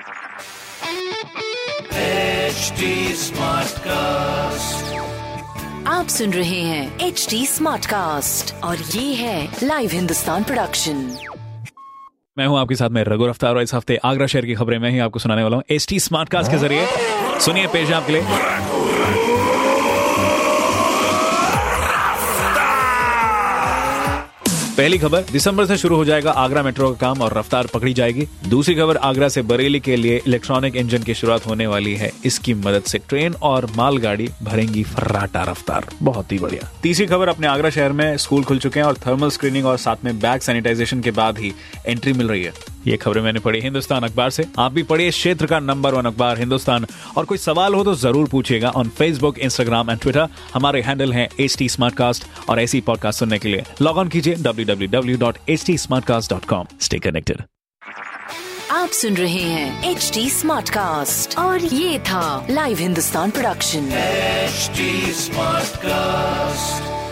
HD Smartcast. आप सुन रहे हैं एच डी स्मार्ट कास्ट और ये है लाइव हिंदुस्तान प्रोडक्शन मैं हूँ आपके साथ में रघु रफ्तार और इस हफ़्ते आगरा शहर की खबरें मैं ही आपको सुनाने वाला हूँ एच टी स्मार्ट कास्ट के ज़रिए। सुनिए पेश आपके लिए। पहली खबर, दिसंबर से शुरू हो जाएगा आगरा मेट्रो का काम और रफ्तार पकड़ी जाएगी। दूसरी खबर, आगरा से बरेली के लिए इलेक्ट्रॉनिक इंजन की शुरुआत होने वाली है। इसकी मदद से ट्रेन और मालगाड़ी भरेंगी फर्राटा रफ्तार। बहुत ही बढ़िया। तीसरी खबर, अपने आगरा शहर में स्कूल खुल चुके हैं और थर्मल स्क्रीनिंग और साथ में बैग सैनिटाइजेशन के बाद ही एंट्री मिल रही है। ये खबरें मैंने पढ़ी हिंदुस्तान अखबार से। आप भी पढ़िए क्षेत्र का नंबर वन अखबार हिंदुस्तान। और कोई सवाल हो तो ज़रूर पूछिएगा on Facebook Instagram and Twitter हमारे हैंडल हैं एच टी और ऐसी पॉडकास्ट सुनने के लिए। लॉग ऑन कीजिए www.htsmartcast.com स्टे कनेक्टेड आप सुन रहे हैं एच टी स्मार्ट कास्ट और ये था live Hindustan production HD Smartcast.